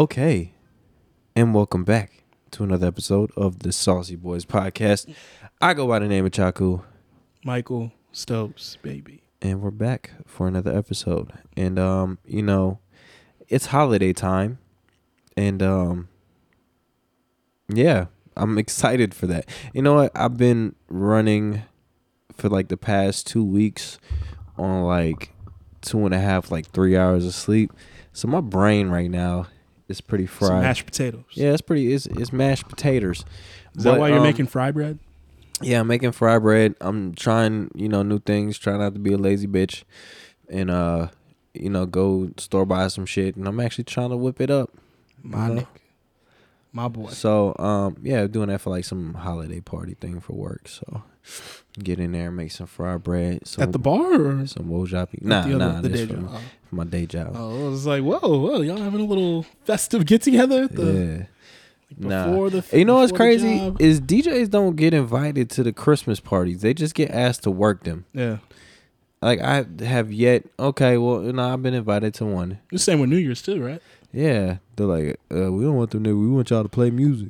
Okay, and welcome back to another episode of the Saucy Boys podcast. I go by the name of Chaku, Michael Stokes, baby. and we're back for another episode. And um, you know, it's holiday time, and um, yeah, I'm excited for that. You know what? I've been running for like the past two weeks on like two and a half, like three hours of sleep. So my brain right now is pretty Some fried. mashed potatoes. Yeah, it's pretty. It's, it's mashed potatoes. Is that why you're um, making fry bread? Yeah, I'm making fry bread. I'm trying, you know, new things. Trying not to be a lazy bitch, and uh, you know, go store buy some shit. And I'm actually trying to whip it up. My. My boy. So, um, yeah, doing that for like some holiday party thing for work. So, get in there, make some fry bread. Some, At the bar or some wojapi. Nah, the other- nah, the this from, job? from my day job. Oh, I was like, whoa, whoa, y'all having a little festive get together yeah. Nah. the You know what's crazy is DJs don't get invited to the Christmas parties. They just get asked to work them. Yeah. Like I have yet. Okay, well, you know, I've been invited to one. The same with New Year's too, right? Yeah, they're like, uh, we don't want them. To, we want y'all to play music.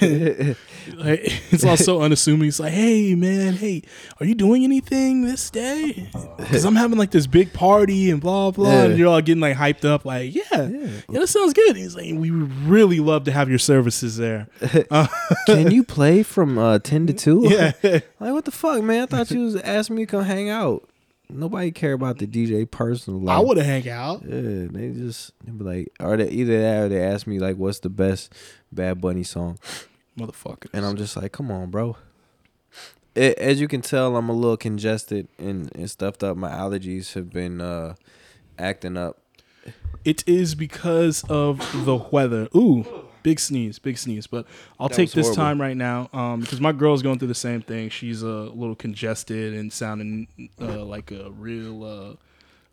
Like, it's all so unassuming. It's like, hey man, hey, are you doing anything this day? Because I'm having like this big party and blah blah, Yeah. and you're all getting like hyped up. Like, yeah, yeah, that sounds good. He's like, we would really love to have your services there. Can you play from uh, ten to two? Yeah, Like what the fuck, man? I thought you was asking me to come hang out. Nobody care about the DJ personal life. I would have hang out. Yeah, they just they be like, or they either that or they ask me like, what's the best Bad Bunny song? Motherfucker. And I'm just like, come on, bro. A- As you can tell, I'm a little congested and, and stuffed up. My allergies have been uh, acting up. It is because of the weather. Ooh, big sneeze, big sneeze. But I'll That take this horrible. time right now um, because my girl's going through the same thing. She's a little congested and sounding uh, like a real, uh,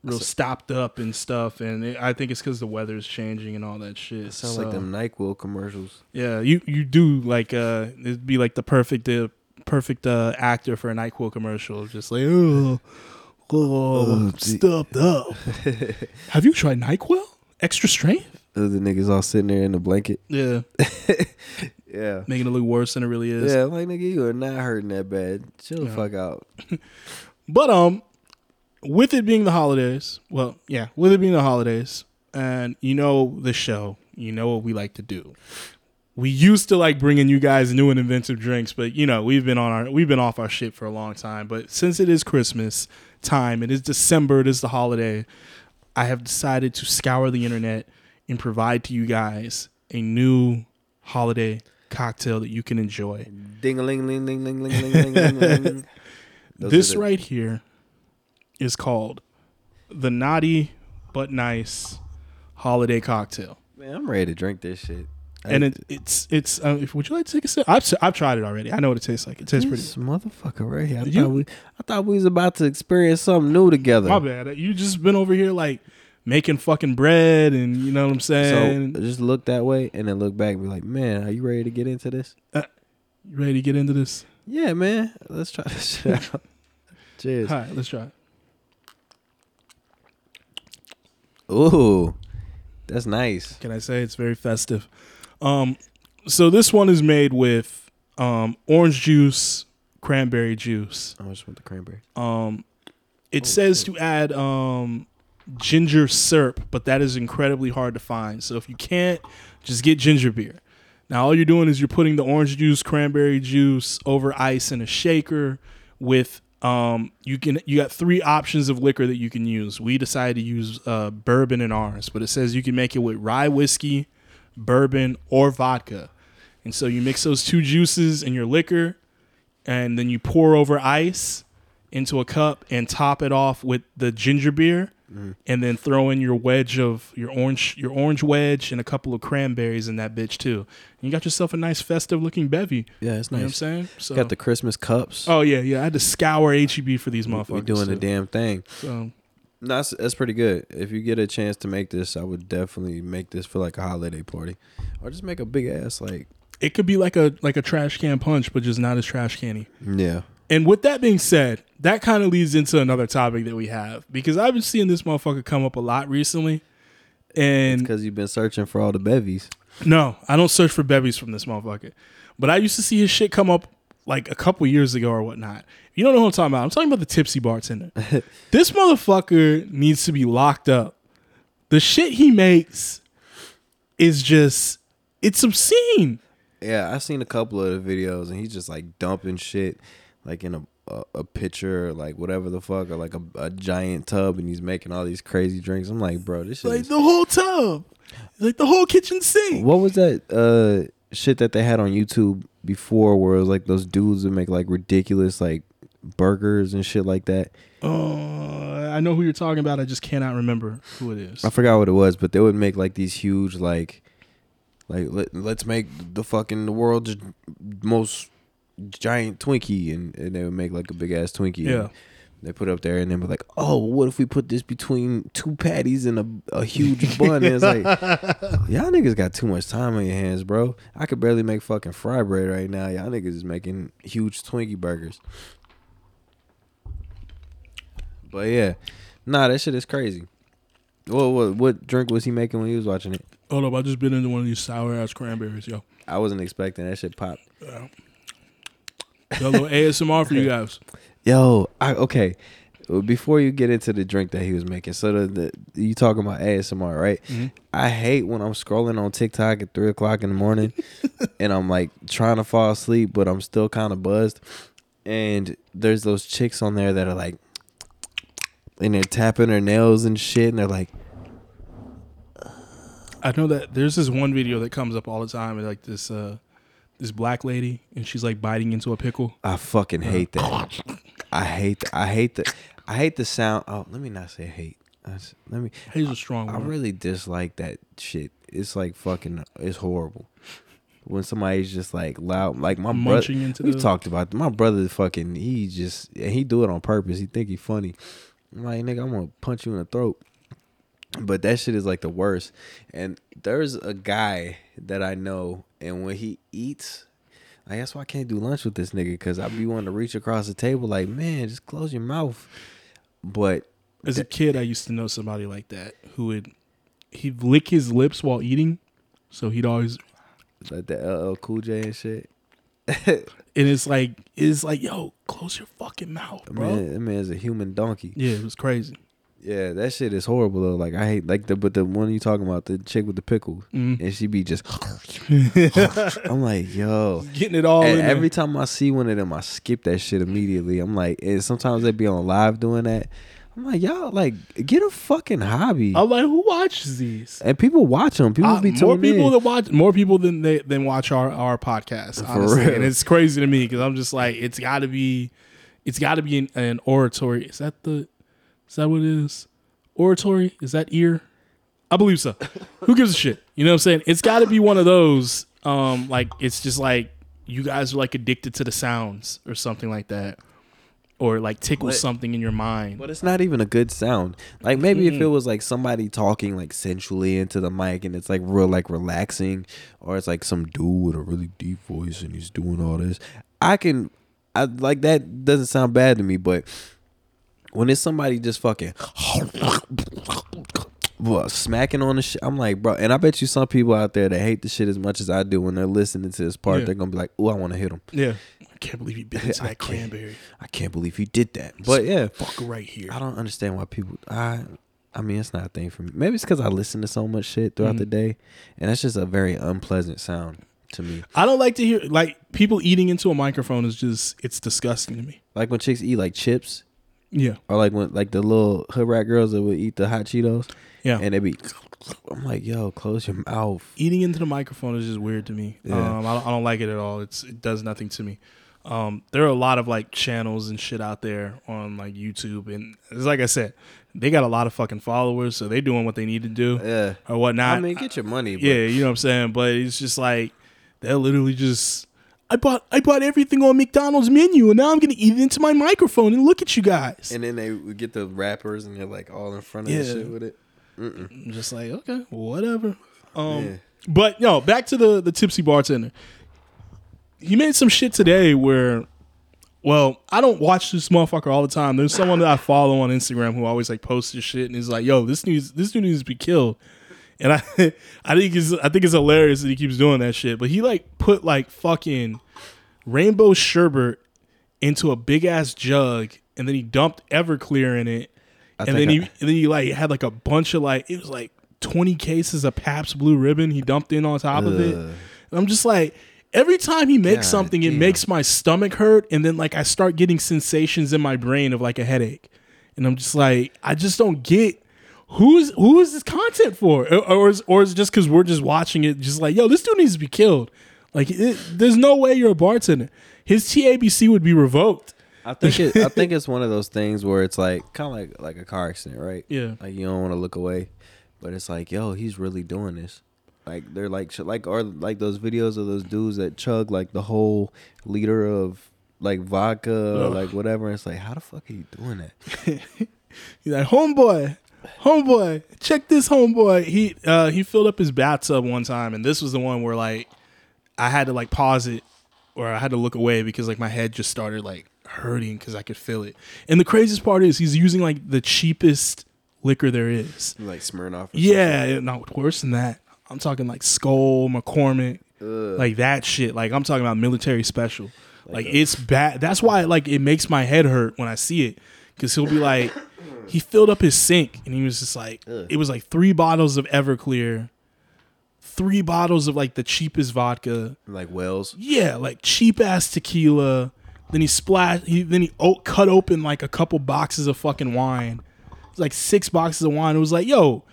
real stopped up and stuff. And it, I think it's because the weather is changing and all that shit. It sounds So, like them Nyquil commercials. Yeah, you you do like uh, it'd be like the perfect uh, perfect uh, actor for a Nyquil commercial. Just like oh, oh, gee. stuffed up. Have you tried Nyquil? Extra strength? The niggas all sitting there in the blanket. Yeah. Yeah. making it look worse than it really is. Yeah, I'm like nigga, you are not hurting that bad. Chill the Yeah. fuck out. But um, with it being the holidays, well, yeah, with it being the holidays, and you know the show, you know what we like to do. We used to like bringing you guys new and inventive drinks, but you know we've been on our we've been off our shit for a long time. But since it is Christmas time, it is December, it is the holiday. I have decided to scour the internet and provide to you guys a new holiday cocktail that you can enjoy. Ding a ling ling ling ling ling ling ling ling. This the- right here is called the Naughty But Nice Holiday Cocktail, Man, I'm ready to drink this shit. and it, it's it's. Uh, if, would you like to take a sip? I've I've tried it already. I know what it tastes like. It tastes pretty. This motherfucker right here. I You- thought we I thought we was about to experience something new together. My bad. You just been over here like making fucking bread, and you know what I'm So saying. just look that way and then look back and be like, man, are you ready to get into this? you ready to get into this? Yeah, man. Let's try this shit out. Cheers. All right, let's try. Ooh, that's nice. Can I say it's very festive? Um, so this one is made with um orange juice, cranberry juice. I just want the cranberry. Um, it Oh, says shit. to add um, ginger syrup, but that is incredibly hard to find. So if you can't, just get ginger beer. Now all you're doing is you're putting the orange juice, cranberry juice over ice in a shaker with um you can you got three options of liquor that you can use. We decided to use uh, bourbon in ours, but it says you can make it with rye whiskey, bourbon, or vodka. And so you mix those two juices in your liquor, and then you pour over ice into a cup and top it off with the ginger beer mm-hmm. and then throw in your wedge of your orange your orange wedge and a couple of cranberries in that bitch too. And you got yourself a nice festive looking bevy. Yeah, it's You know what I'm saying? So Got the Christmas cups. Oh yeah, yeah. I had to scour HEB for these motherfuckers. we doing the damn thing. So No, that's, that's pretty good. If you get a chance to make this, I would definitely make this for like a holiday party, or just make a big ass like it could be like a like a trash can punch, but just not as trash canny. yeah. And with that being said, that kind of leads into another topic that we have because I've been seeing this motherfucker come up a lot recently. And because you've been searching for all the bevies. no, I don't search for bevies from this motherfucker. But I used to see his shit come up like a couple years ago or whatnot. You don't know who I'm talking about. I'm talking about the tipsy bartender. this motherfucker needs to be locked up. The shit he makes is just it's obscene. Yeah, I've seen a couple of the videos, and he's just like dumping shit, like in a a, a pitcher, or like whatever the fuck, or like a, a giant tub, and he's making all these crazy drinks. I'm like, bro, this shit. Like is- the whole tub. Like the whole kitchen sink. what was that uh shit that they had on YouTube before, where it was like those dudes that make like ridiculous like burgers and shit like that. Oh, I know who you're talking about. I just cannot remember who it is. I forgot what it was, but they would make like these huge like like let, let's make the fucking the world's most giant Twinkie and, and they would make like a big ass Twinkie. Yeah. And They put it up there and then be like, oh, what if we put this between two patties and a, a huge bun? And it's like, y'all niggas got too much time on your hands, bro. I could barely make fucking fry bread right now. Y'all niggas is making huge Twinkie burgers. But yeah, nah, that shit is crazy. What, what what drink was he making when he was watching it? Hold up, I just been into one of these sour ass cranberries, yo. I wasn't expecting that shit pop. Got a little ASMR for you guys. Yo, I okay. Before you get into the drink that he was making, so the, the you talking about ASMR, right? Mhm. I hate when I'm scrolling on TikTok at three o'clock in the morning, and I'm like trying to fall asleep, but I'm still kind of buzzed. And there's those chicks on there that are like, and they're tapping their nails and shit, and they're like, I know that there's this one video that comes up all the time, and like this uh this black lady, and she's like biting into a pickle. I fucking uh, hate that. I hate. The, I hate the. I hate the sound. Oh, let me not say hate. Let me. He's a strong I really dislike that shit. It's like fucking. It's horrible. When somebody's just like loud, like my brother. Munching into We've the talked about my brother. Fucking, he just and he do it on purpose. He think he funny. I'm like nigga, I'm gonna punch you in the throat. But that shit is like the worst. And there's a guy that I know, and when he eats, like that's why I can't do lunch with this nigga because I be wanting to reach across the table, like man, just close your mouth. But As a kid, I used to know somebody like that who would he'd lick his lips while eating, so he'd always like the LL Cool J and shit. and it's like it's like yo, close your fucking mouth, bro. Man, that man's a human donkey. Yeah, it was crazy. Yeah, that shit is horrible though. Like I hate like the but the one you talking about the chick with the pickles Mm. and she be just. I'm like yo. Getting it all every time I see one of them, I skip that shit immediately. I'm like, and sometimes they be on live doing that. I'm like, y'all, like, get a fucking hobby. I'm like, who watches these? and people watch them. People Uh, be more people in. that watch more people than they than watch our our podcast For honestly real. and it's crazy to me because i'm just like it's got to be it's got to be an, an oratory is that the is that what it is? Oratory? Is that ear? I believe so. Who gives a shit? You know what i'm saying? It's got to be one of those um like it's just like you guys are like addicted to the sounds or something like that. Or like tickles But- something in your mind. But it's not even a good sound. Like maybe if Mm-mm. it was like somebody talking like sensually into the mic and it's like real like relaxing, or it's like some dude with a really deep voice and he's doing all this, I can, I like that doesn't sound bad to me. But when it's somebody just fucking well, smacking on the shit, I'm like, bro. And I bet you some people out there that hate the shit as much as I do when they're listening to this part, Yeah. they're gonna be like, oh, I want to hit him. yeah i can't believe you bit into that cranberry I can't believe he did that. But yeah, fuck right here I don't understand why people. I I mean, it's not a thing for me. Maybe it's because I listen to so much shit throughout Mhm. the day, and that's just a very unpleasant sound to me. I don't like to hear like people eating into a microphone is just it's disgusting to me. Like when chicks eat like chips, Yeah. or like when like the little hood rat girls that would eat the hot Cheetos, Yeah. and they'd be. I'm like, yo, close your mouth. eating into the microphone is just weird to me. Yeah. Um I don't, I don't like it at all. It's it does nothing to me. Um there are a lot of like channels and shit out there on like YouTube and it's like I said, they got a lot of fucking followers, so they doing what they need to do Yeah, or whatnot. I mean, get your money. But yeah, you know what I'm saying? But it's just like they're literally just I bought I bought everything on McDonald's menu and now I'm gonna eat it into my microphone and look at you guys. And then they would get the rappers, and they're like all in front of the Yeah. shit with it. Mm-mm. I'm just like, okay, whatever. Um, Yeah. but no, back to the the tipsy bartender. He made some shit today where, well, I don't watch this motherfucker all the time. There's someone that I follow on Instagram who always like posts this shit and is like, yo, this needs this dude needs to be killed. And I I think it's I think it's hilarious that he keeps doing that shit. But he like put like fucking rainbow sherbet into a big ass jug, and then he dumped Everclear in it, I and then he I- and then he like had like a bunch of like it was like twenty cases of Pabst Blue Ribbon he dumped in on top of it. And I'm just like, every time he makes God something, it damn. makes my stomach hurt, and then like I start getting sensations in my brain of like a headache, and I'm just like, I just don't get who is who is this content for, or or is, or is it just because we're just watching it, just like, yo, this dude needs to be killed. Like, it, there's no way you're a bartender. His TABC would be revoked. I think it, I think it's one of those things where it's like kind of like like a car accident, right? Yeah. Like you don't want to look away, but it's like, yo, he's really doing this. Like they're like like or like those videos of those dudes that chug like the whole liter of like vodka or Ugh. like whatever. It's like, how the fuck are you doing that? He's like, homeboy, homeboy, check this homeboy. He uh he filled up his bathtub one time, and this was the one where like I had to like pause it or I had to look away because like my head just started like hurting because I could feel it. And the craziest part is he's using like the cheapest liquor there is. Like Smirnoff. Yeah, not worse than that. I'm talking like Skol, McCormick, Ugh. like that shit. Like I'm talking about military special. Like, Like it's bad. That's why like it makes my head hurt when I see it because he'll be like, he filled up his sink and he was just like, Ugh. it was like three bottles of Everclear, three bottles of like the cheapest vodka. like Wells. Yeah, like cheap ass tequila. Then he splashed. He then he o- cut open like a couple boxes of fucking wine. It's like six boxes of wine. It was like, yo,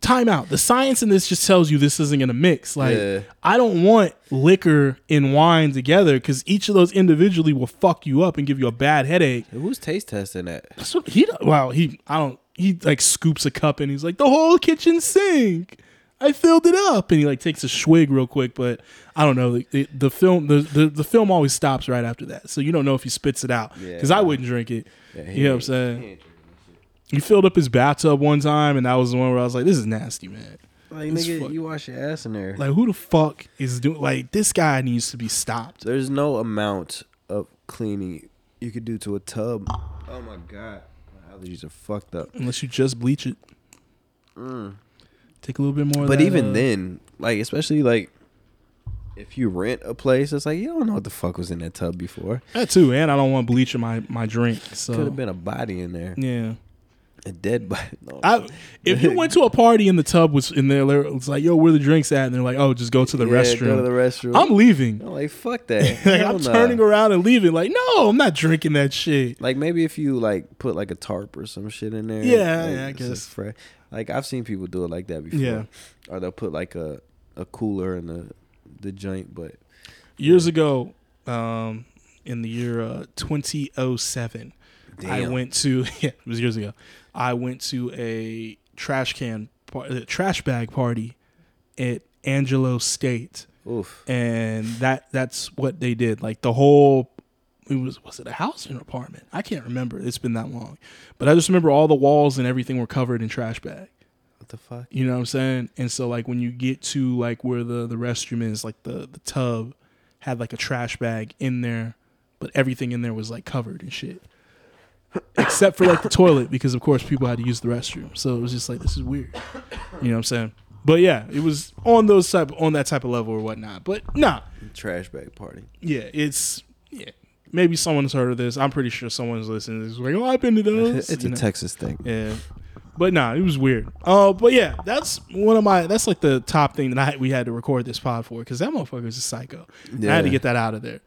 time out. The science in this just tells you this isn't gonna mix. Like, Yeah. I don't want liquor and wine together because each of those individually will fuck you up and give you a bad headache. Who's taste testing that? That's what he. Wow, he. I don't. He like scoops a cup and he's like, the whole kitchen sink. I filled it up, and he like takes a swig real quick. But I don't know. The, the film, the, the the film always stops right after that, so you don't know if he spits it out. Yeah. Because I wouldn't drink it. Yeah, You know what I'm saying? He ain't drinking He filled up his bathtub one time, and that was the one where I was like, "This is nasty, man." Like It's nigga, fuck- you wash your ass in there. Like, who the fuck is doing? Like, this guy needs to be stopped. There's no amount of cleaning you could do to a tub. Oh my god, my allergies are fucked up. Unless you just bleach it, take a little bit more. of But that, even uh, then, like especially like if you rent a place, it's like you don't know what the fuck was in that tub before. that too. And I don't want bleach in my my drink. So Could have been a body in there, yeah. A dead body. No, I, if you went to a party and the tub was in there, it's like, yo, where the drinks at? And they're like, oh, just go to the Yeah, restroom. Go to the restroom. I'm leaving. I'm like fuck that. like, I'm nah. turning around and leaving. Like, no, I'm not drinking that shit. Like maybe if you like put like a tarp or some shit in there. Yeah, like, yeah, I guess. fresh. Like I've seen people do it like that before. Yeah. Or they'll put like a a cooler in the the joint, but Years ago, um, in the year uh, 2007, I went to yeah, it was years ago. I went to a trash can uh, trash bag party at Angelo State. oof. and that that's what they did. Like the whole it was was it a house or an apartment? I can't remember. It's been that long. But I just remember all the walls and everything were covered in trash bag. What the fuck? You know what I'm saying? And so like when you get to like where the the restroom is, like the the tub had like a trash bag in there, but everything in there was like covered and shit. Except for like the toilet because of course people had to use the restroom. So it was just like this is weird. You know what I'm saying? But yeah, it was on those type on that type of level or whatnot. But nah, Trash bag party. yeah, it's yeah. Maybe someone's heard of this. I'm pretty sure someone's listening. It's like, oh, I've been to those. it's you a know? Texas thing. Yeah, but nah, it was weird. Uh, but yeah, that's one of my. That's like the top thing that I we had to record this pod for because that motherfucker is a psycho. I had to get that out of there.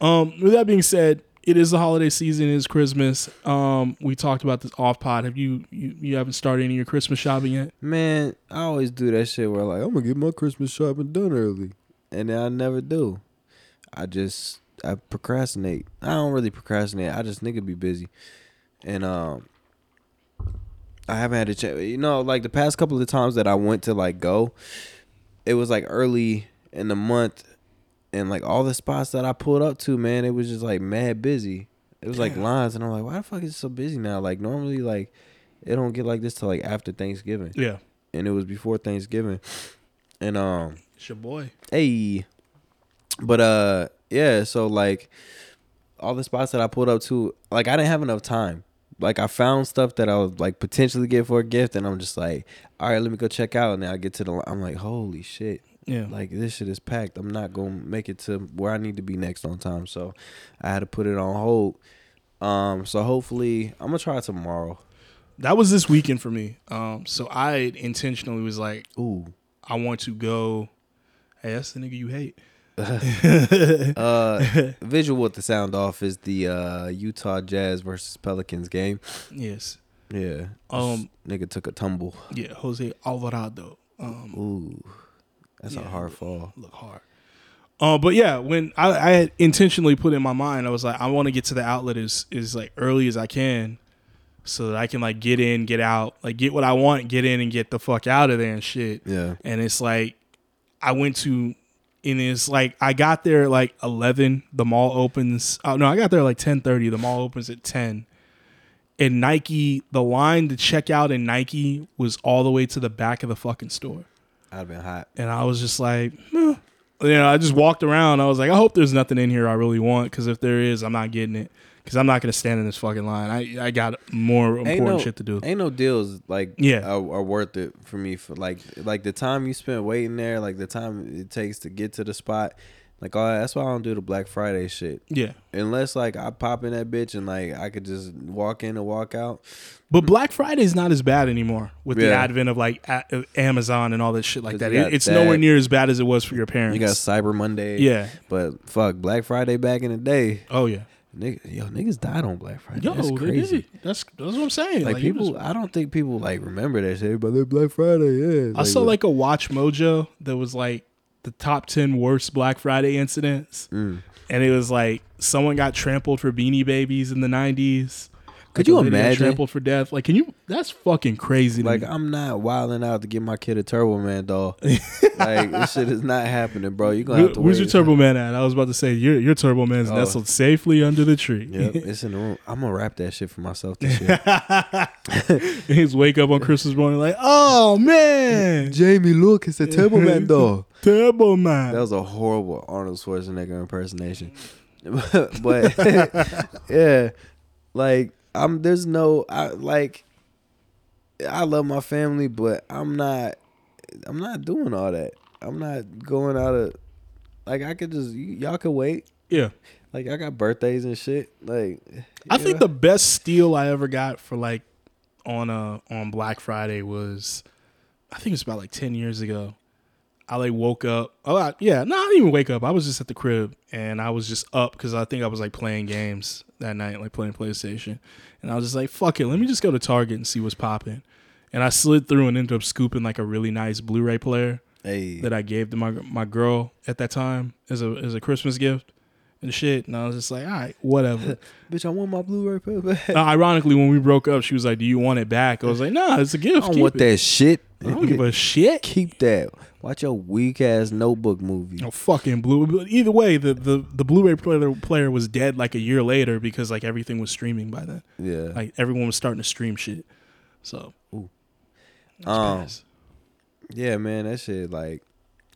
Um, with that being said, it is the holiday season. It is Christmas. Um, we talked about this off pod. Have you you, you haven't started any of your Christmas shopping yet? Man, I always do that shit where like I'm gonna get my Christmas shopping done early, and I never do. I just I procrastinate. I don't really procrastinate. I just nigga be busy, and um, I haven't had a chance. You know, like the past couple of times that I went to like go, it was like early in the month, and like all the spots that I pulled up to, man, it was just like mad busy. It was like lines, and I'm like, why the fuck is it so busy now? Like normally, like it don't get like this till like after Thanksgiving Yeah, and it was before Thanksgiving. And um it's your boy. hey but uh yeah, so like all the spots that I pulled up to, like I didn't have enough time like I found stuff that I would like potentially get for a gift, and I'm just like, all right, let me go check out. And then I get to the, I'm like, holy shit, Yeah. like this shit is packed. I'm not gonna make it to where I need to be next on time, so I had to put it on hold. Um, so hopefully I'm gonna try it tomorrow. that was this weekend for me. Um, so I intentionally was like, Ooh, I want to go. Hey, that's the nigga you hate. uh, visual with the sound off is the uh Utah Jazz versus Pelicans game. Yes. Yeah, Um. nigga took a tumble. Yeah. Jose Alvarado. Um. Ooh, that's a hard fall. look hard. Uh, but yeah, when I, I had intentionally put in my mind, I was like, I want to get to the outlet as as like early as I can, so that I can like get in, get out, like get what I want, get in, and get the fuck out of there and shit. Yeah. And it's like, I went to, and it's like I got there at like eleven. The mall opens. Oh no, I got there at like ten thirty. The mall opens at ten. And Nike, the line to check out in Nike was all the way to the back of the fucking store I'd have been hot. and I was just like, "Meh." you know, I just walked around. I was like, I hope there's nothing in here I really want because if there is, I'm not getting it because I'm not gonna stand in this fucking line. I I got more important no, shit to do. Ain't no deals like Yeah. are, are worth it for me for like like the time you spent waiting there, like the time it takes to get to the spot. Like all that's why I don't do the Black Friday shit. Yeah, Unless like I pop in that bitch and like I could just walk in and walk out. but Black Friday is not as bad anymore with the advent of like a- uh, Amazon and all this shit like that. It- it's that. nowhere near as bad as it was for your parents. You got Cyber Monday. yeah. But fuck Black Friday back in the day. Oh yeah. Nigga, yo, niggas died on Black Friday. Yo, that's crazy. That's that's what I'm saying. Like, it people, I don't think people like remember that shit. But like Black Friday, yeah. I saw like a Watch Mojo that was like the top ten worst Black Friday incidents. Mm. and it was like someone got trampled for Beanie Babies in the nineties. Could Like, you a lady got imagine? trampled for death? Like, can you? That's fucking crazy. Like me. I'm not wilding out to get my kid a Turbo Man doll. like this shit is not happening, bro. You gonna Where- have to where's wait. your Turbo Man at? I was about to say your your Turbo Man's Oh. nestled safely under the tree. Yep, it's in the room. I'm gonna wrap that shit for myself this year. His wake up on Christmas morning like, oh man, Jamie, look, it's a Turbo Man doll. Turbo Man. That was a horrible Arnold Schwarzenegger impersonation. but yeah, like I'm. There's no. I like. I love my family, but I'm not. I'm not doing all that. I'm not going out of. Like I could just y- y'all could wait. yeah. Like I got birthdays and shit. Like I you think know? the best steal I ever got for like on uh on Black Friday was I think it was about like ten years ago. I like woke up. Oh I, yeah, no, I didn't even wake up. I was just at the crib and I was just up because I think I was like playing games that night, like playing PlayStation. And I was just like, "Fuck it, let me just go to Target and see what's popping." And I slid through and ended up scooping like a really nice Blu-ray player hey that I gave to my my girl at that time as a as a Christmas gift and shit. And I was just like, "All right, whatever." bitch, I want my Blu-ray player back. Uh, ironically, when we broke up, she was like, "Do you want it back?" I was like, "Nah, it's a gift. I don't Keep want it." that shit. I don't give a shit. Keep that. Watch your weak ass notebook movie. No fucking blue. Either way, the, the the Blu-ray player player was dead like a year later because like everything was streaming by then. Yeah. Like everyone was starting to stream shit. So, Ooh. Um, badass. Yeah, man, that shit like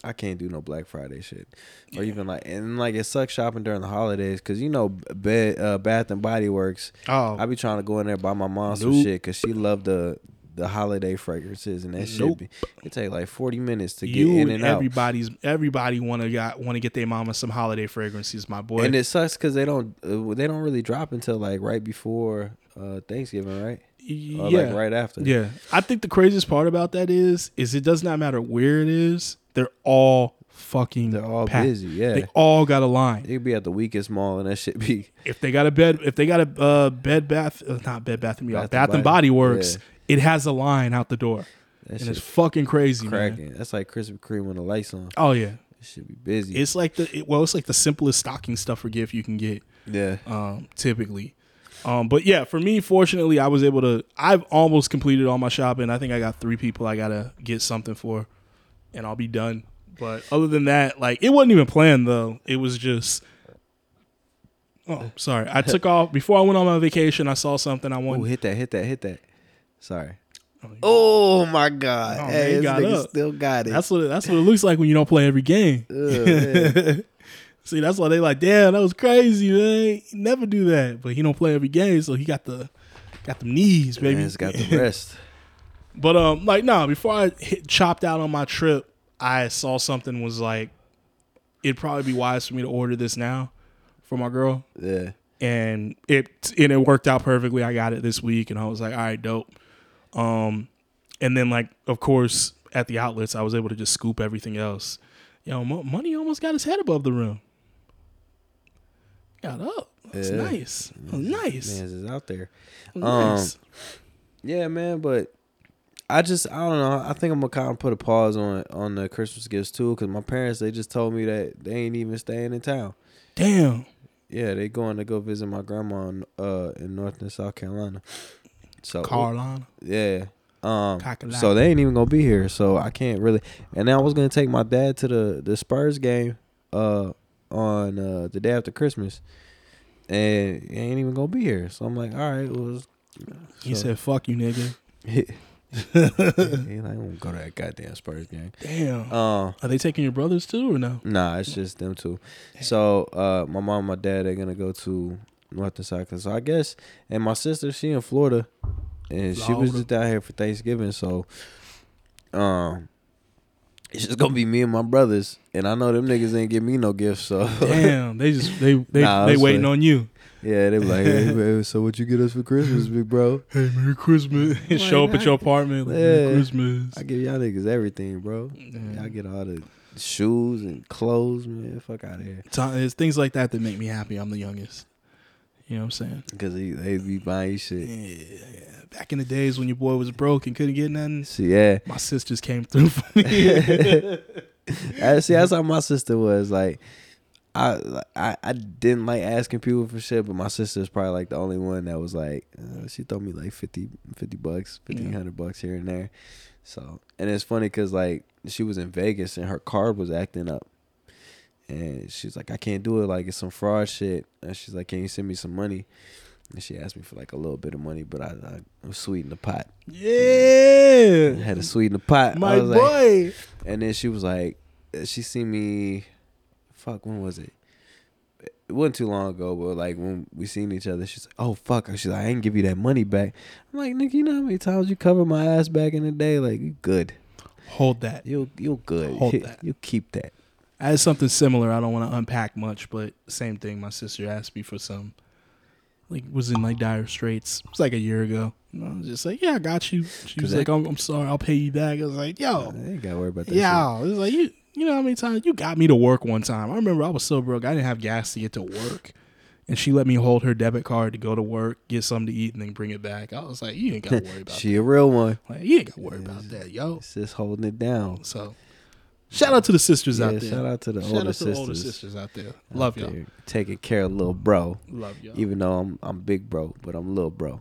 I can't do no Black Friday shit, or even like and like it sucks shopping during the holidays because you know bed, uh, Bath and Body Works. oh, I be trying to go in there buy my mom some shit because she loved the the holiday fragrances and that shit. Be, it take like forty minutes to get in and and out. everybody's everybody want to got want to get their mama some holiday fragrances, my boy. And it sucks because they don't uh, they don't really drop until like right before uh, Thanksgiving, right? Or yeah, like right after. Yeah, I think the craziest part about that is, is it does not matter where it is. They're all fucking. They're all packed. busy. Yeah, They all got a line. they could be at the weakest mall and that shit be If they got a bed, if they got a uh, bed bath, uh, not bed bath and beyond, Bath and Bath and Body- Body Works, yeah. it has a line out the door, that and it's fucking crazy, man. That's like Krispy Kreme when the lights on. Oh yeah, It should be busy. it's like the it, well, it's like the simplest stocking stuff stuffer gift you can get. yeah. um, typically. Um, but yeah, for me, fortunately, I was able to. I've almost completed all my shopping. I think I got three people I gotta get something for, and I'll be done. But other than that, like it wasn't even planned though. It was just. Oh, sorry. I took off before I went on my vacation. I saw something I Oh, wanted. hit that, hit that, hit that. Sorry. Oh, Oh my god. Oh, hey, you this got nigga up. still got it. That's what it, that's what it looks like when you don't play every game. Ugh, man. See, that's why they like, damn, that was crazy, man. He never do that, but he don't play every game, so he got the got the knees, baby. Man's got the rest. But um, like no, before I hit, chopped out on my trip, I saw something was like, it'd probably be wise for me to order this now for my girl, Yeah. and it and it worked out perfectly. I got it this week, and I was like, all right, dope. Um, and then like of course at the outlets, I was able to just scoop everything else. Yo, Mo- money almost got his head above the rim. Got up. That's Yeah. nice. That's nice. Man's is out there. That's Um, nice. Yeah, man, but I just I don't know. I think I'm gonna kind of put a pause on on the Christmas gifts too, because my parents they just told me that they ain't even staying in town. Damn. Yeah, they going to go visit my grandma in, uh in North and South Carolina. So Carolina. yeah. Um, so they ain't even gonna be here, so I can't really. And then I was gonna take my dad to the the Spurs game, uh, on uh the day after Christmas, and he ain't even gonna be here. So I'm like, all right, well, He so- said, "Fuck you, nigga." he like, I won't go to that goddamn Spurs game. Damn. Um, Are they taking your brothers too, or no? nah, it's just them two. So, uh, my mom, and my dad, they're gonna go to North and South. So I guess, and my sister, she in Florida, and she was just out here for Thanksgiving. So, um, it's just gonna be me and my brothers, and I know them niggas ain't give me no gifts. So, Damn. They just they they Nah, they waiting like- on you. yeah, they be like, hey, man, so what you get us for Christmas, big bro? Hey, Merry Christmas. Show up at your apartment. Like, Yeah. Merry Christmas. I give y'all niggas everything, bro. Yeah. Y'all get all the shoes and clothes, man. Fuck out of here. It's, it's things like that that make me happy. I'm the youngest. You know what I'm saying? Cause they, be buying you Yeah, shit. yeah. Back in the days when your boy was broke and couldn't get nothing, See, yeah. my sisters came through for me. See. That's how my sister was. Like, I, I, I didn't like asking people for shit, but my sister's probably like the only one that was like, uh, she throw me like 50, 50 bucks, fifteen Yeah. bucks here and there. So, and it's funny because like she was in Vegas and her card was acting up, and she's like, I can't do it. Like it's some fraud shit. And she's like, Can you send me some money? And she asked me for like a little bit of money, but I, I was the pot. I yeah. had to sweeten the pot. I My was like- boy. and then she was like, she seen me, fuck, when was it? It wasn't too long ago, but like when we seen each other, she's like, oh fuck. She's like, I ain't give you that money back. I'm like, nigga, you know how many times you covered my ass back in the day? Like, you good. Hold that. You you good. Hold that. You keep that. I had something similar. I don't want to unpack much, but same thing. My sister asked me for some, like, was in like dire straits. It was like a year ago. And I was just like, yeah, I got you. She was that- like, I'm, I'm sorry, I'll pay you back. I was like, I yo, ain't gotta worry about that. yeah. It was like you, you know how many times you got me to work one time. I remember I was so broke, I didn't have gas to get to work. And she let me hold her debit card to go to work, get something to eat, and then bring it back. I was like, "You ain't got to worry about She a real one. Like, you ain't got to worry about that, yo." It's just holding it down. So, shout out to the sisters Yeah, out there. shout out to the Shout older out to the older sisters. sisters out there. out Love y'all. there Taking care of little bro. Love y'all. Even though I'm I'm big bro, but I'm little bro.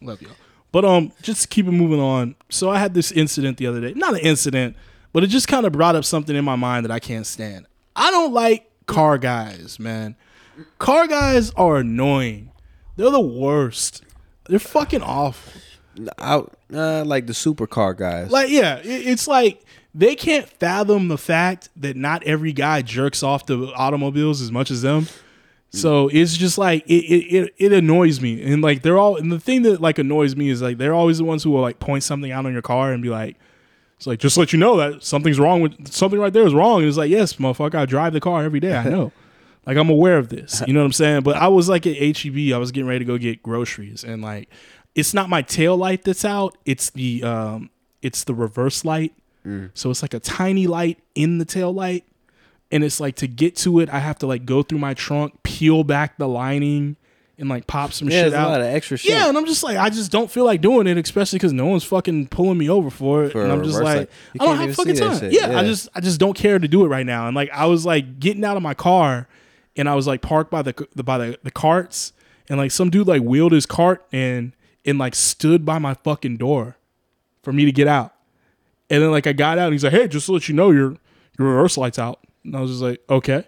Love y'all. But um, just to keep it moving on. So I had this incident the other day. Not an incident, but it just kind of brought up something in my mind that I can't stand. I don't like car guys, man. Car guys are annoying. They're the worst. They're fucking awful. I uh, like the supercar guys. Like, yeah, it, it's like they can't fathom the fact that not every guy jerks off to automobiles as much as them. So it's just like it, it, it, it annoys me, and like they're all, and the thing that like annoys me is like they're always the ones who will like point something out on your car and be like, it's like just let you know that something's wrong with something right there is wrong, and it's like yes, motherfucker, I drive the car every day, I know, like I'm aware of this, you know what I'm saying? But I was like at HEB, I was getting ready to go get groceries, and like it's not my tail light that's out, it's the um, it's the reverse light. Mm. So it's like a tiny light in the tail light. And it's like to get to it, I have to like go through my trunk, peel back the lining, and like pop some yeah, shit out. lot of extra shit. yeah, and I'm just like, I just don't feel like doing it, especially because no one's fucking pulling me over for it. For and I'm just like, I don't have fucking time. shit. Yeah, I just, I just don't care to do it right now. And like, I was like getting out of my car, and I was like parked by the, the by the, the carts, and like some dude like wheeled his cart in and like stood by my fucking door for me to get out. And then like I got out and he's like, Hey, just to let you know your your reverse light's out. And I was just like, Okay.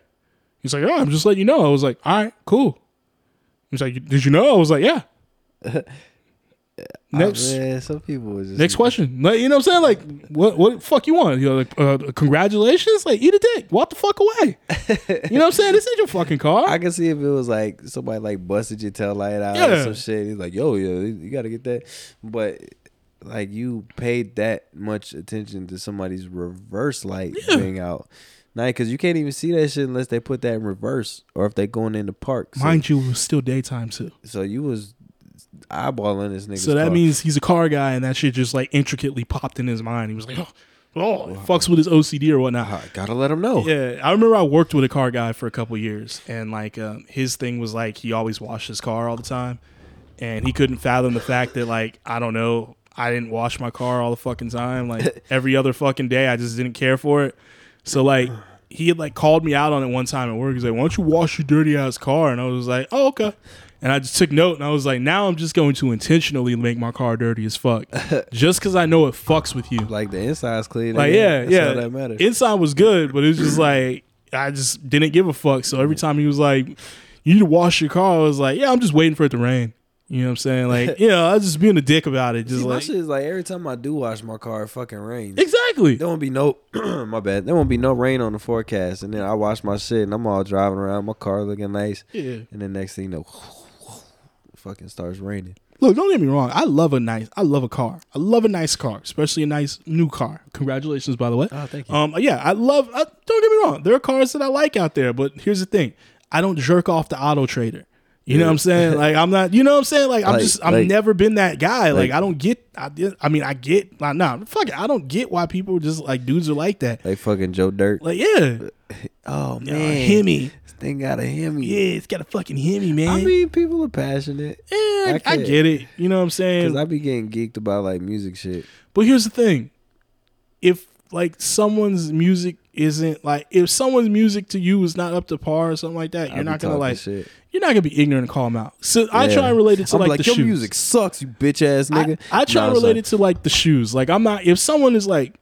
He's like, Oh, I'm just letting you know. I was like, All right, cool. He's like, Did you know? I was like, Yeah. Next, Oh, man, some people was just next question. Like, you know what I'm saying? Like, what what the fuck you want? You know, like, uh, congratulations. Like, eat a dick. Walk the fuck away. you know what I'm saying? This ain't your fucking car. I can see if it was like somebody like busted your tail light out or Yeah. some shit. He's like, yo, yo, you gotta get that. But like you paid that much attention to somebody's reverse light Yeah. being out. Nah, because you can't even see that shit unless they put that in reverse or if they going in the park. So, Mind you, it was still daytime too. so you was eyeballing this nigga. So that means he's a car guy, and that shit just like intricately popped in his mind. He was like, oh, oh it fucks with his OCD or whatnot. I gotta let him know. Yeah, I remember I worked with a car guy for a couple years, and like um, his thing was like he always washed his car all the time, and he couldn't fathom the fact that like I don't know, I didn't wash my car all the fucking time. Like every other fucking day, I just didn't care for it. So like he had like called me out on it one time at work. He's like, "Why don't you wash your dirty ass car?" And I was like, "Oh okay." And I just took note, and I was like, "Now I'm just going to intentionally make my car dirty as fuck, just because I know it fucks with you." Like the inside's clean. Like yeah, yeah. all that matters. Inside was good, but it was just like I just didn't give a fuck. So every time he was like, "You need to wash your car," I was like, "Yeah, I'm just waiting for it to rain." You know what I'm saying? Like, you know, I was just being a dick about it. Just See, my like shit is like every time I do wash my car, it fucking rains. exactly. There won't be no my bad. There won't be no rain on the forecast, and then I wash my shit, and I'm all driving around, my car looking nice, Yeah. and then next thing you know, fucking starts raining. Look, don't get me wrong. I love a nice. I love a car. I love a nice car, especially a nice new car. Congratulations, by the way. Oh, thank you. Um, yeah, I love. I, don't get me wrong. There are cars that I like out there, but here's the thing: I don't jerk off the auto trader. You know what I'm saying? Like I'm not. You know what I'm saying? Like I'm Like- just. I've like- never been that guy. Like, like- I don't get. I, I mean, I get. Like, nah, fuck it. I don't get why people just like dudes are like that. Like fucking Joe Dirt. Like yeah, Oh uh, man, Hemi. This thing got a Hemi. Yeah, it's got a fucking Hemi, man. I mean, people are passionate yeah, I, I I get it. You know what I'm saying? because I be getting geeked about like music shit. But here's the thing: if like someone's music isn't like if someone's music to you is not up to par or something like that, you're be not gonna like shit. you're not gonna be ignorant and call them out. So I try and relate it to I'm like, like, the your shoes. music sucks, you bitch ass nigga. I try Nah, and relate it to like the shoes. Like I'm not if someone is like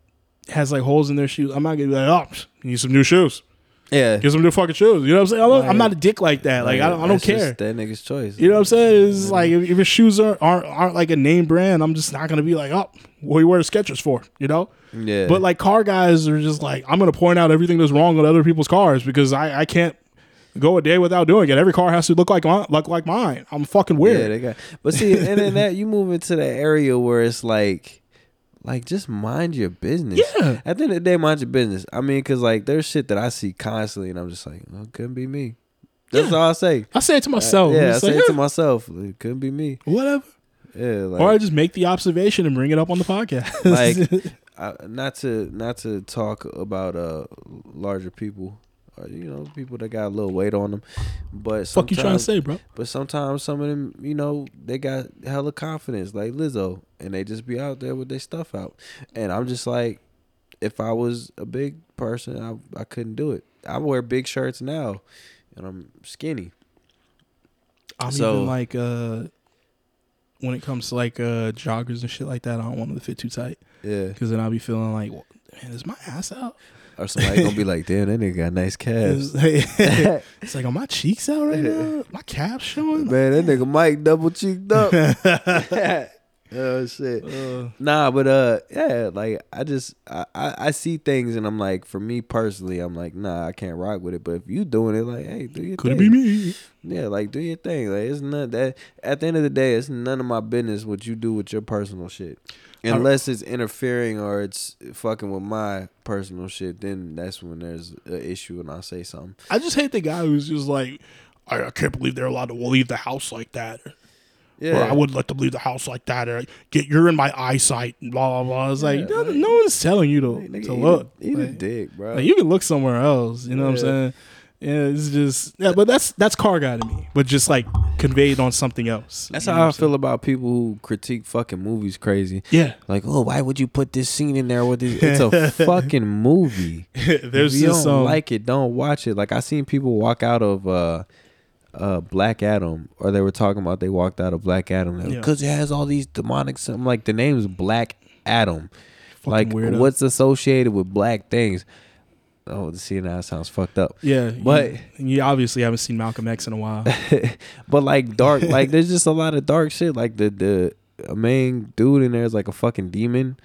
has like holes in their shoes, I'm not gonna be like, oh, you need some new shoes. Yeah, Get some new fucking shoes. You know what I'm saying? I'm, not- I'm Like- not a dick like that. Like, I don't, I don't care. That nigga's choice. You know what I'm saying? It's mm-hmm. like if, if your shoes aren't, aren't aren't like a name brand, I'm just not gonna be like, oh, what you wear the Skechers for? You know? Yeah, But like car guys are just like, I'm gonna point out everything that's wrong with other people's cars because I, I can't go a day without doing it. Every car has to look like mine, look like mine. I'm fucking Yeah, weird. they got. But see, and then that you move into the area where it's like, like just mind your business. Yeah. At the end of the day, mind your business. I mean, cause like there's shit that I see constantly, and I'm just like, it couldn't be me. That's Yeah. all I say. I say it to myself. yeah, I say like, it to "Eh, myself. It couldn't be me. whatever. Yeah, like, or I just make the observation and bring it up on the podcast. like I, not to not to talk about uh larger people. Or, you know, people that got a little weight on them, but fuck you trying to say, bro? But sometimes some of them, you know, they got hella confidence, like Lizzo, and they just be out there with their stuff out. And I'm just like, if I was a big person, I I couldn't do it. I wear big shirts now, and I'm skinny. I'm So- even like uh when it comes to like uh joggers and shit like that, I don't want them to fit too tight Yeah. because then I'll be feeling like, man, is my ass out? Or somebody gonna be like, damn, that nigga got nice calves. It's like, are my cheeks out right now? My calves showing? Man, that nigga Mike double cheeked up. oh shit. Uh, Nah, but uh, yeah, like I just I, I I see things and I'm like, for me personally, I'm like, nah, I can't rock with it. But if you doing it, like, hey, do your could it be me? Yeah, like do your thing. Like it's none that at the end of the day, it's none of my business what you do with your personal shit. Unless it's interfering or it's fucking with my personal shit, then that's when there's an issue and I'll say something. I just hate the guy who's just like, I, I can't believe they're allowed to leave the house like that. Yeah, Or I wouldn't let them leave the house like that. Or get you're in my eyesight. and Blah blah blah. It's like Yeah, no, like- no one's telling you to, Nigga, to eat look. a, eat a dick, bro. Like, you can look somewhere else. You know what I'm saying? Yeah, it's just yeah, but that's that's car guy to me. But just like conveyed on something else. that's how I I'm feel about people who critique fucking movies crazy. Yeah, Like, oh, why would you put this scene in there with this? It's a fucking movie. There's if you don't um, like it, don't watch it. Like I seen people walk out of uh uh Black Adam, or they were talking about they walked out of Black Adam Yeah. because it has all these demonic. I'm like the name's Black Adam. fucking like weirdo. what's associated with black things? Oh, now that sounds fucked up. yeah, but- you, you obviously haven't seen Malcolm X in a while. but like dark, like there's just a lot of dark shit. Like the the a main dude in there is like a fucking demon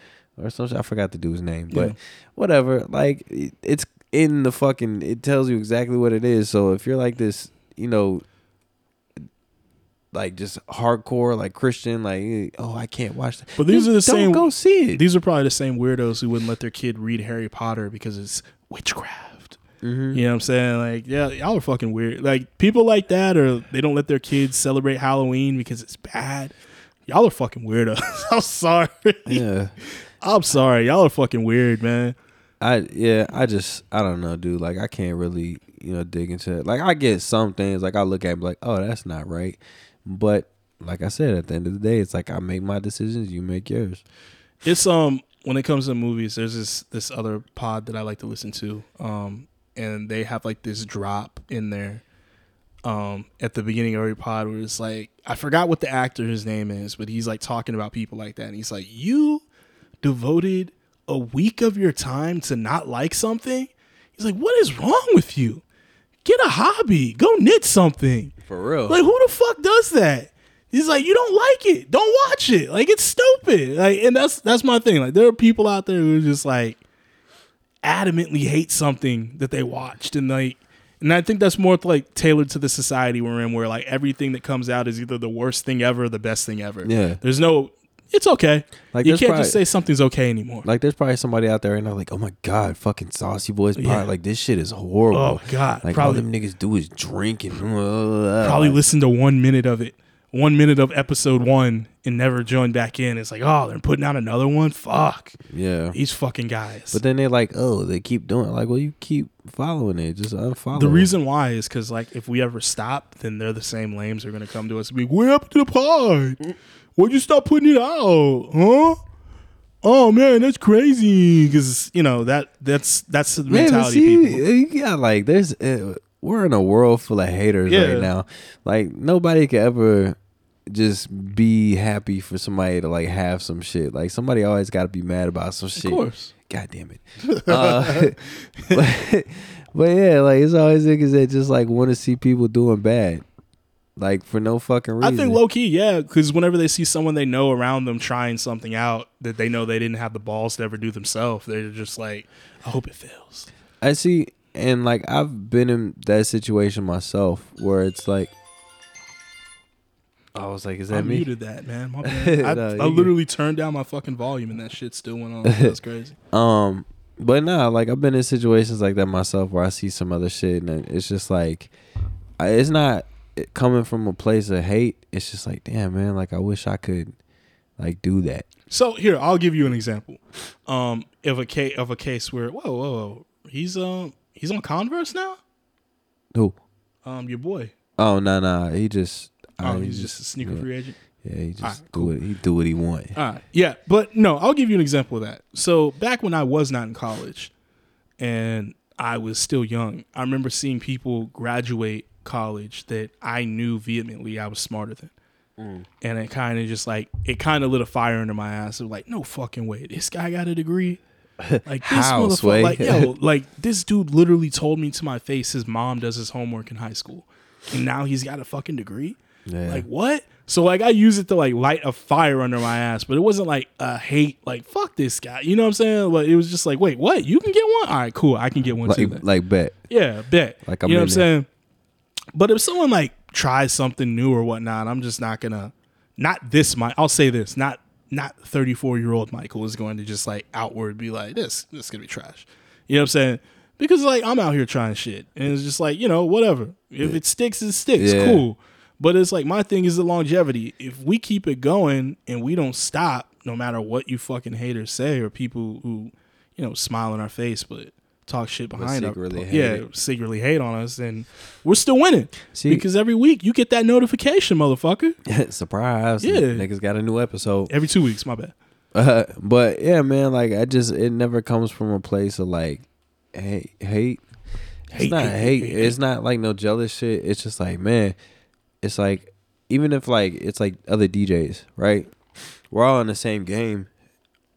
or something. I forgot the dude's name, but Yeah. whatever. Like it- it's in the fucking. It tells you exactly what it is. So if you're like this, you know, like just hardcore, like Christian, like eh, oh I can't watch that. But these Then are the don't same- Go see it. These are probably the same weirdos who wouldn't let their kid read Harry Potter because it's witchcraft. Mhm. You know what I'm saying? Like, yeah, y'all are fucking weird. Like, people like that, or they don't let their kids celebrate Halloween because it's bad. Y'all are fucking weirdos. I'm sorry. Yeah. I'm sorry. Y'all are fucking weird, man. I yeah, I just I don't know, dude. Like I can't really you know dig into it. Like I get some things like I look at it, and be like, oh, that's not right. But like I said, at the end of the day, it's like I make my decisions, you make yours. It's um when it comes to movies, there's this this other pod that I like to listen to, um, and they have like this drop in there, um, at the beginning of every pod where it's like I forgot what the actor's name is, but he's like talking about people like that, and he's like, you devoted a week of your time to not like something. He's like, what is wrong with you? Get a hobby, go knit something. For real. Like who the fuck does that? He's like, you don't like it, don't watch it. Like it's stupid. Like, and that's that's my thing. Like there are people out there who just like adamantly hate something that they watched, and like, and I think that's more like tailored to the society we're in, where like everything that comes out is either the worst thing ever or the best thing ever. Yeah. there's no. It's okay. Like, you can't probably- just say something's okay anymore. like there's probably somebody out there and they're like, oh my god, fucking saucy boys. Yeah. like this shit is horrible. Oh, God. like Probably- all them niggas do is drink and uh, Probably listen to one minute of it, one minute of episode one, and never join back in. It's like, oh, they're putting out another one. Fuck yeah. these fucking guys. But then they're like, oh, they keep doing it. Like, well, you keep following it, just unfollow. The it. reason why is because like if we ever stop, then they're the same lames are gonna come to us and be, "What happened to the pod? Why'd you stop putting it out? Huh? Oh man, that's crazy." Because you know that that's that's the Man, mentality see, people. got like there's uh, we're in a world full of haters Yeah. right now. Like nobody could ever just be happy for somebody to like have some shit. Like somebody always got to be mad about some shit. Of course. God damn it. Uh, but, but yeah, like it's always niggas that just like want to see people doing bad, like for no fucking reason. I think low key, yeah, because whenever they see someone they know around them trying something out that they know they didn't have the balls to ever do themselves, they're just like, "I hope it fails." I see, and like I've been in that situation myself where it's like, I was like, is that I me? muted that, man. My bad. I, No, I good. literally turned down my fucking volume and that shit still went on. That's crazy. Um, but nah, like I've been in situations like that myself where I see some other shit and it's just like, I- it's not coming from a place of hate. It's just like, damn man, like I wish I could, like do that. So here, I'll give you an example. Um, of a case of a case where whoa, whoa, whoa, he's um he's on Converse now. Who? Um, your boy. Oh no, no, he just. Oh, I- he's just a sneaker yeah. free agent. Yeah, he just Alright, do it. He do what he want. All right, yeah, but no, I'll give you an example of that. So back when I was not in college, and I was still young, I remember seeing people graduate college that I knew vehemently I was smarter than. Mm. And it kind of just like it kind of lit a fire under my ass. Was like, no fucking way, this guy got a degree. Like this How, motherfucker, like yo, like this dude literally told me to my face his mom does his homework in high school, and now he's got a fucking degree. Yeah. Like what? So like I use it to like light a fire under my ass, but it wasn't like a hate, like fuck this guy. You know what I'm saying? Like it was just like, wait, what? You can get one? All right, cool. I can get one too. like, then. like bet. Yeah, bet. Like, I'm you know what I'm saying? But if someone like tries something new or whatnot, I'm just not gonna. Not this, Mike. I'll say this. Not not 34 year old Michael is going to just like outward be like this. This is gonna be trash. You know what I'm saying? Because like I'm out here trying shit, and it's just like you know whatever. If it sticks, it sticks. Yeah. Cool. But it's like my thing is the longevity. If we keep it going and we don't stop, no matter what you fucking haters say or people who, you know, smile in our face but talk shit behind us, secretly hate yeah, it. secretly hate on us, then we're still winning. See- because every week you get that notification, motherfucker. Surprise! Yeah. niggas got a new episode. Every two weeks, my bad. Uh, but yeah, man, like I just it never comes from a place of like hate. Hate. It's Hate, not hate. hate, hate, It's not like no jealous shit. It's just like man, it's like even if like it's like other DJs, right? We're all in the same game.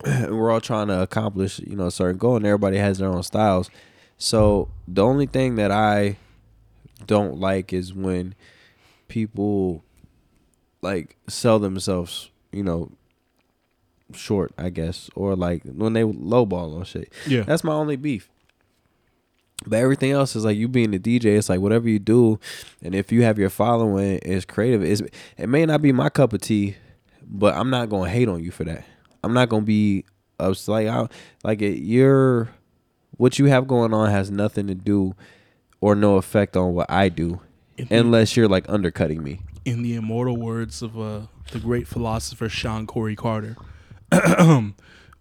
and We're all trying to accomplish you know a certain goal, and everybody has their own styles. So the only thing that I don't like is when people like sell themselves you know, short, I guess, or like when they lowball on shit. Yeah. That's my only beef. But everything else is like you being a DJ. It's like whatever you do, and if you have your following is creative, is it may not be my cup of tea, but I'm not gonna hate on you for that. I'm not gonna be ups like I, like it, you're what you have going on has nothing to do or no effect on what I do, unless you're like undercutting me. in the immortal words of uh, the great philosopher Shawn Corey Carter,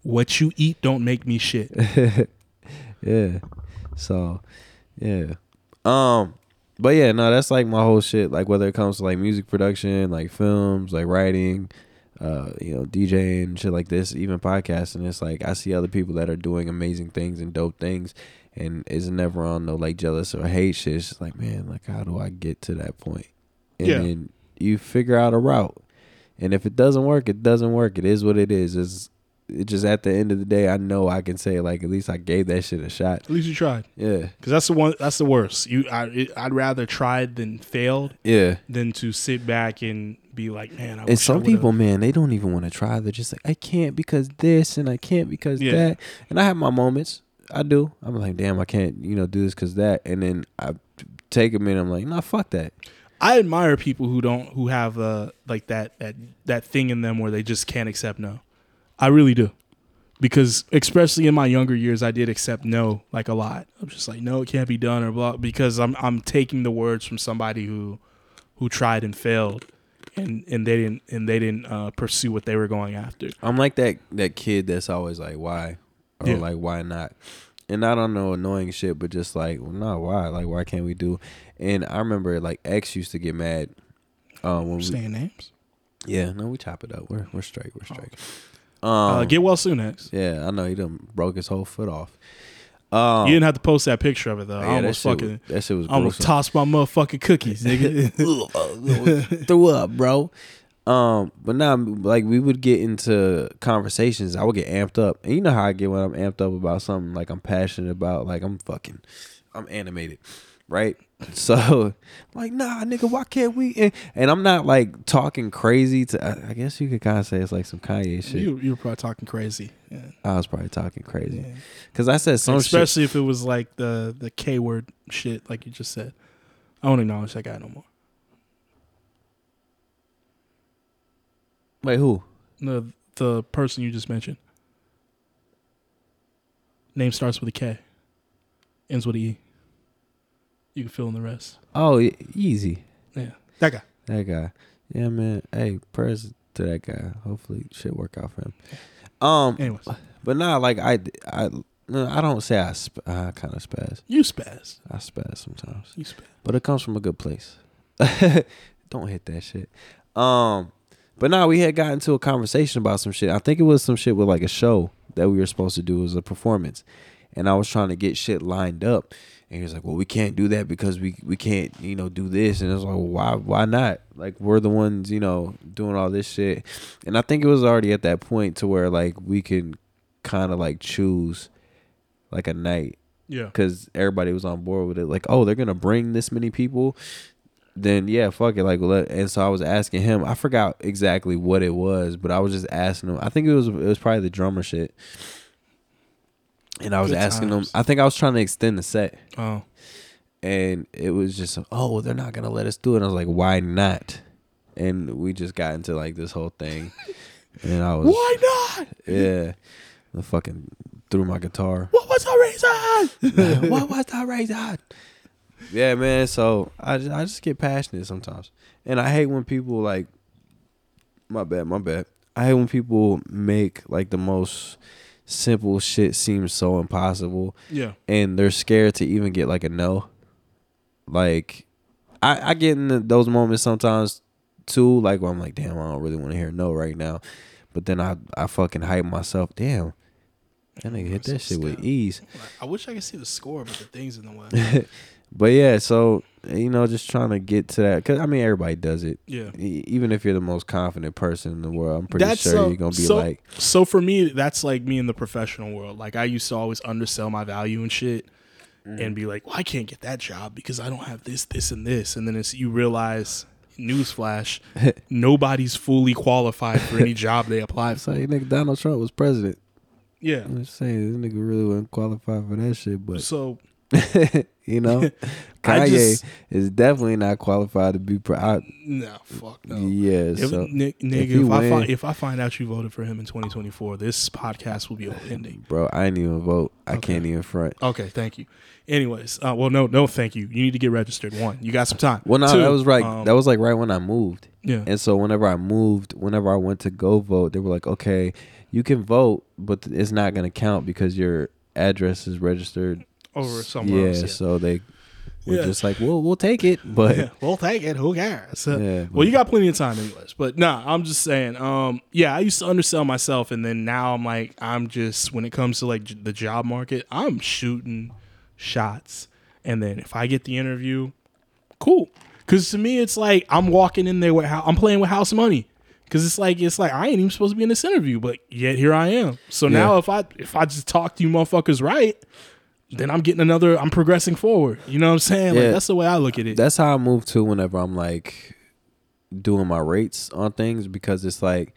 what you eat don't make me shit. yeah. So, yeah. Um, but yeah, no, that's like my whole shit. Like whether it comes to like music production, like films, like writing, uh, you know, DJing, shit like this, even podcasting. It's like I see other people that are doing amazing things and dope things, and is never on no like jealous or hate shit. It's just like, man, like how do I get to that point? And Yeah. then you figure out a route. And if it doesn't work, it doesn't work. It is what it is. It's it just at the end of the day, I know I can say like at least I gave that shit a shot. At least you tried, Yeah, because that's the one. That's the worst. You, I, I'd rather tried than failed yeah. than to sit back and be like, man. I And some people, man, they don't even want to try. They're just like, I can't because this and I can't because Yeah. that. And I have my moments. I do. I'm like, damn, I can't, you know, do this because that. And then I take a minute. I'm like, nah, fuck that. I admire people who don't who have uh like that that that thing in them where they just can't accept no. I really do. Because especially in my younger years I did accept no like a lot. I'm just like no it can't be done or blah because I'm I'm taking the words from somebody who who tried and failed and and they didn't and they didn't uh, pursue what they were going after. I'm like that that kid that's always like, why, or Yeah. like, why not? And I don't know annoying shit, but just like, well, no, why? Like, why can't we do? And I remember like X used to get mad. Um, when we, Saying names. yeah, no, we chop it up. We're we're straight. We're straight. Um, uh, get well soon, X. yeah, I know he done broke his whole foot off. Um, you didn't have to post that picture of it though. yeah, I almost that shit fucking was, that shit was I almost tossed my motherfucking cookies, nigga. threw up, bro. Um, but now like we would get into conversations. I would get amped up, and you know how I get when I'm amped up about something like I'm passionate about, like I'm fucking, I'm animated, right? So, like, nah, nigga, why can't we? And, and I'm not like talking crazy to. I, I guess you could kind of say it's like some Kanye shit. you you were probably talking crazy. Yeah. I was probably talking crazy because I said some shit. Especially if it was like the the K word shit, like you just said. I don't acknowledge that guy no more. Wait, who? The the person you just mentioned. Name starts with a K. Ends with a E. You can fill in the rest. Oh, easy. Yeah. That guy. That guy. Yeah, man. Hey, prayers to that guy. Hopefully, shit work out for him. Um, Anyways. but nah, like I, I, I don't say I, sp- I kind of spaz. You spaz. I spaz sometimes, You spaz. but it comes from a good place. don't hit that shit. Um, but now we had gotten into a conversation about some shit. I think it was some shit with like a show that we were supposed to do as a performance, and I was trying to get shit lined up. And he was like, "Well, we can't do that because we we can't, you know, do this." And I was like, well, "Why? Why not? Like, we're the ones, you know, doing all this shit." And I think it was already at that point to where like we can kind of like choose like a night Yeah. because everybody was on board with it. Like, oh, they're gonna bring this many people, then yeah, fuck it. Like, let, and so I was asking him. I forgot exactly what it was, but I was just asking him. I think it was it was probably the drummer shit. And I was Good asking times. him. I think I was trying to extend the set, Oh. and it was just, oh, well, they're not gonna let us do it. And I was like, why not? And we just got into like this whole thing, and I was, Why not? yeah, I fucking threw my guitar. What was the reason? what was that reason? Yeah, man. So I just, I just get passionate sometimes, and I hate when people like. My bad, my bad. I hate when people make like the most simple shit seem so impossible, yeah. and they're scared to even get like a no. Like, I I get in those moments sometimes too, like where I'm like, damn, I don't really want to hear no right now, but then I I fucking hype myself, damn. That nigga hit that shit with ease. I wish I could see the score, but the thing's in the way. but yeah, so you know, just trying to get to that because I mean, everybody does it. Yeah. E- Even if you're the most confident person in the world, I'm pretty That's sure so- you're gonna be so- like, So for me, that's like me in the professional world. Like I used to always undersell my value and shit, Mm-hmm. and be like, "Well, I can't get that job because I don't have this, this, and this." And then it's you realize newsflash, nobody's fully qualified for any job they apply So for. you nigga Donald Trump was president. Yeah. I'm just saying this nigga really wasn't qualified for that shit, but So you know, Kanye just is definitely not qualified to be. Pre- I, no, fuck no. Yeah, If, so if nigga, he if, I find if I find out you voted for him in 2024, this podcast will be ending. bro, I ain't even vote. I Okay. can't even front. Okay, thank you. Anyways, uh, well, no, no, thank you. You need to get registered. One, you got some time. Well, no, Two, that was right. um, that was like right when I moved. yeah. And so whenever I moved, whenever I went to go vote, they were like, "Okay, you can vote, but it's not going to count because your address is registered Over somewhere yeah, else. Yeah. so they were Yeah. just like, "Well, we'll take it," but yeah, we'll take it. Who cares? Yeah, well, you got plenty of time, anyways. But nah, I'm just saying. Um, yeah, I used to undersell myself, and then now I'm like, I'm just when it comes to like j- the job market, I'm shooting shots, and then if I get the interview, cool. Because to me, it's like I'm walking in there with how I'm playing with house money. Because it's like it's like I ain't even supposed to be in this interview, but yet here I am. So now if I if I just talk to you motherfuckers right, then I'm getting another. I'm progressing forward. You know what I'm saying? Yeah. Like that's the way I look at it. that's how I move to whenever I'm like doing my rates on things because it's like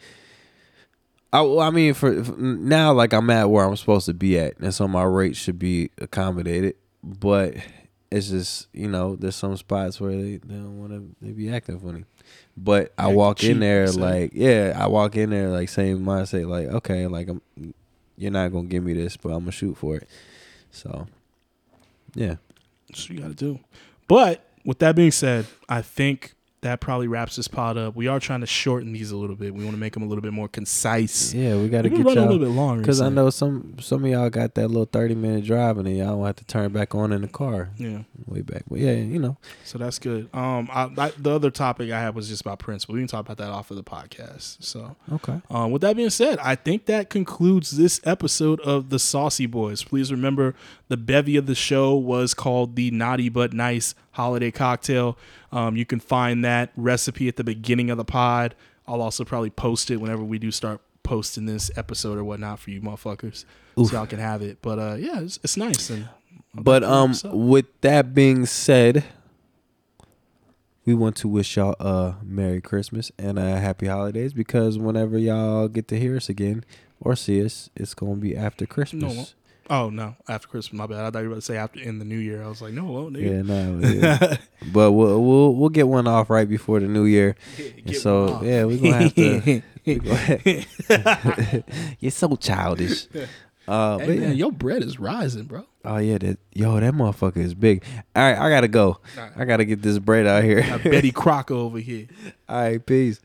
I, I mean for, for now like I'm at where I'm supposed to be at and so my rate should be accommodated but it's just you know there's some spots where they, they don't want to they be acting funny but I walk cheap, in there say. like yeah I walk in there like same mindset like okay like I'm you're not gonna give me this but I'm gonna shoot for it so yeah That's what you got to do. But with that being said, I think that probably wraps this pod up. We are trying to shorten these a little bit. We want to make them a little bit more concise. yeah we got to get running a little bit longer. Because I know some some of y'all got that little thirty minute drive and then y'all don't have to turn back on in the car Yeah, way back. But yeah, you know. so that's good. Um, I, I, the other topic I had was just about Prince, but we can talk about that off of the podcast. So, Okay. um, with that being said, I think that concludes this episode of the Saucy Boys. Please remember the bevy of the show was called the Naughty But Nice Holiday Cocktail. Um, you can find that recipe at the beginning of the pod. I'll also probably post it whenever we do start posting this episode or whatnot for you motherfuckers, Oof. so y'all can have it. But uh, yeah, it's, it's nice. And But um with that being said, we want to wish y'all a Merry Christmas and a happy holidays because whenever y'all get to hear us again or see us, it's gonna be after Christmas. Oh no, after Christmas, my bad. I thought you were about to say after in the New Year. I was like, no, well, nigga. Yeah, no, yeah. but we'll, we'll we'll get one off right before the new year. And so yeah, we're gonna have to. gonna- You're so childish. Uh, Hey man, yeah. your bread is rising, bro. Oh yeah, that yo, that motherfucker is big. All right, I gotta go. Right. I gotta get this bread out here. Betty Crocker over here. All right, peace.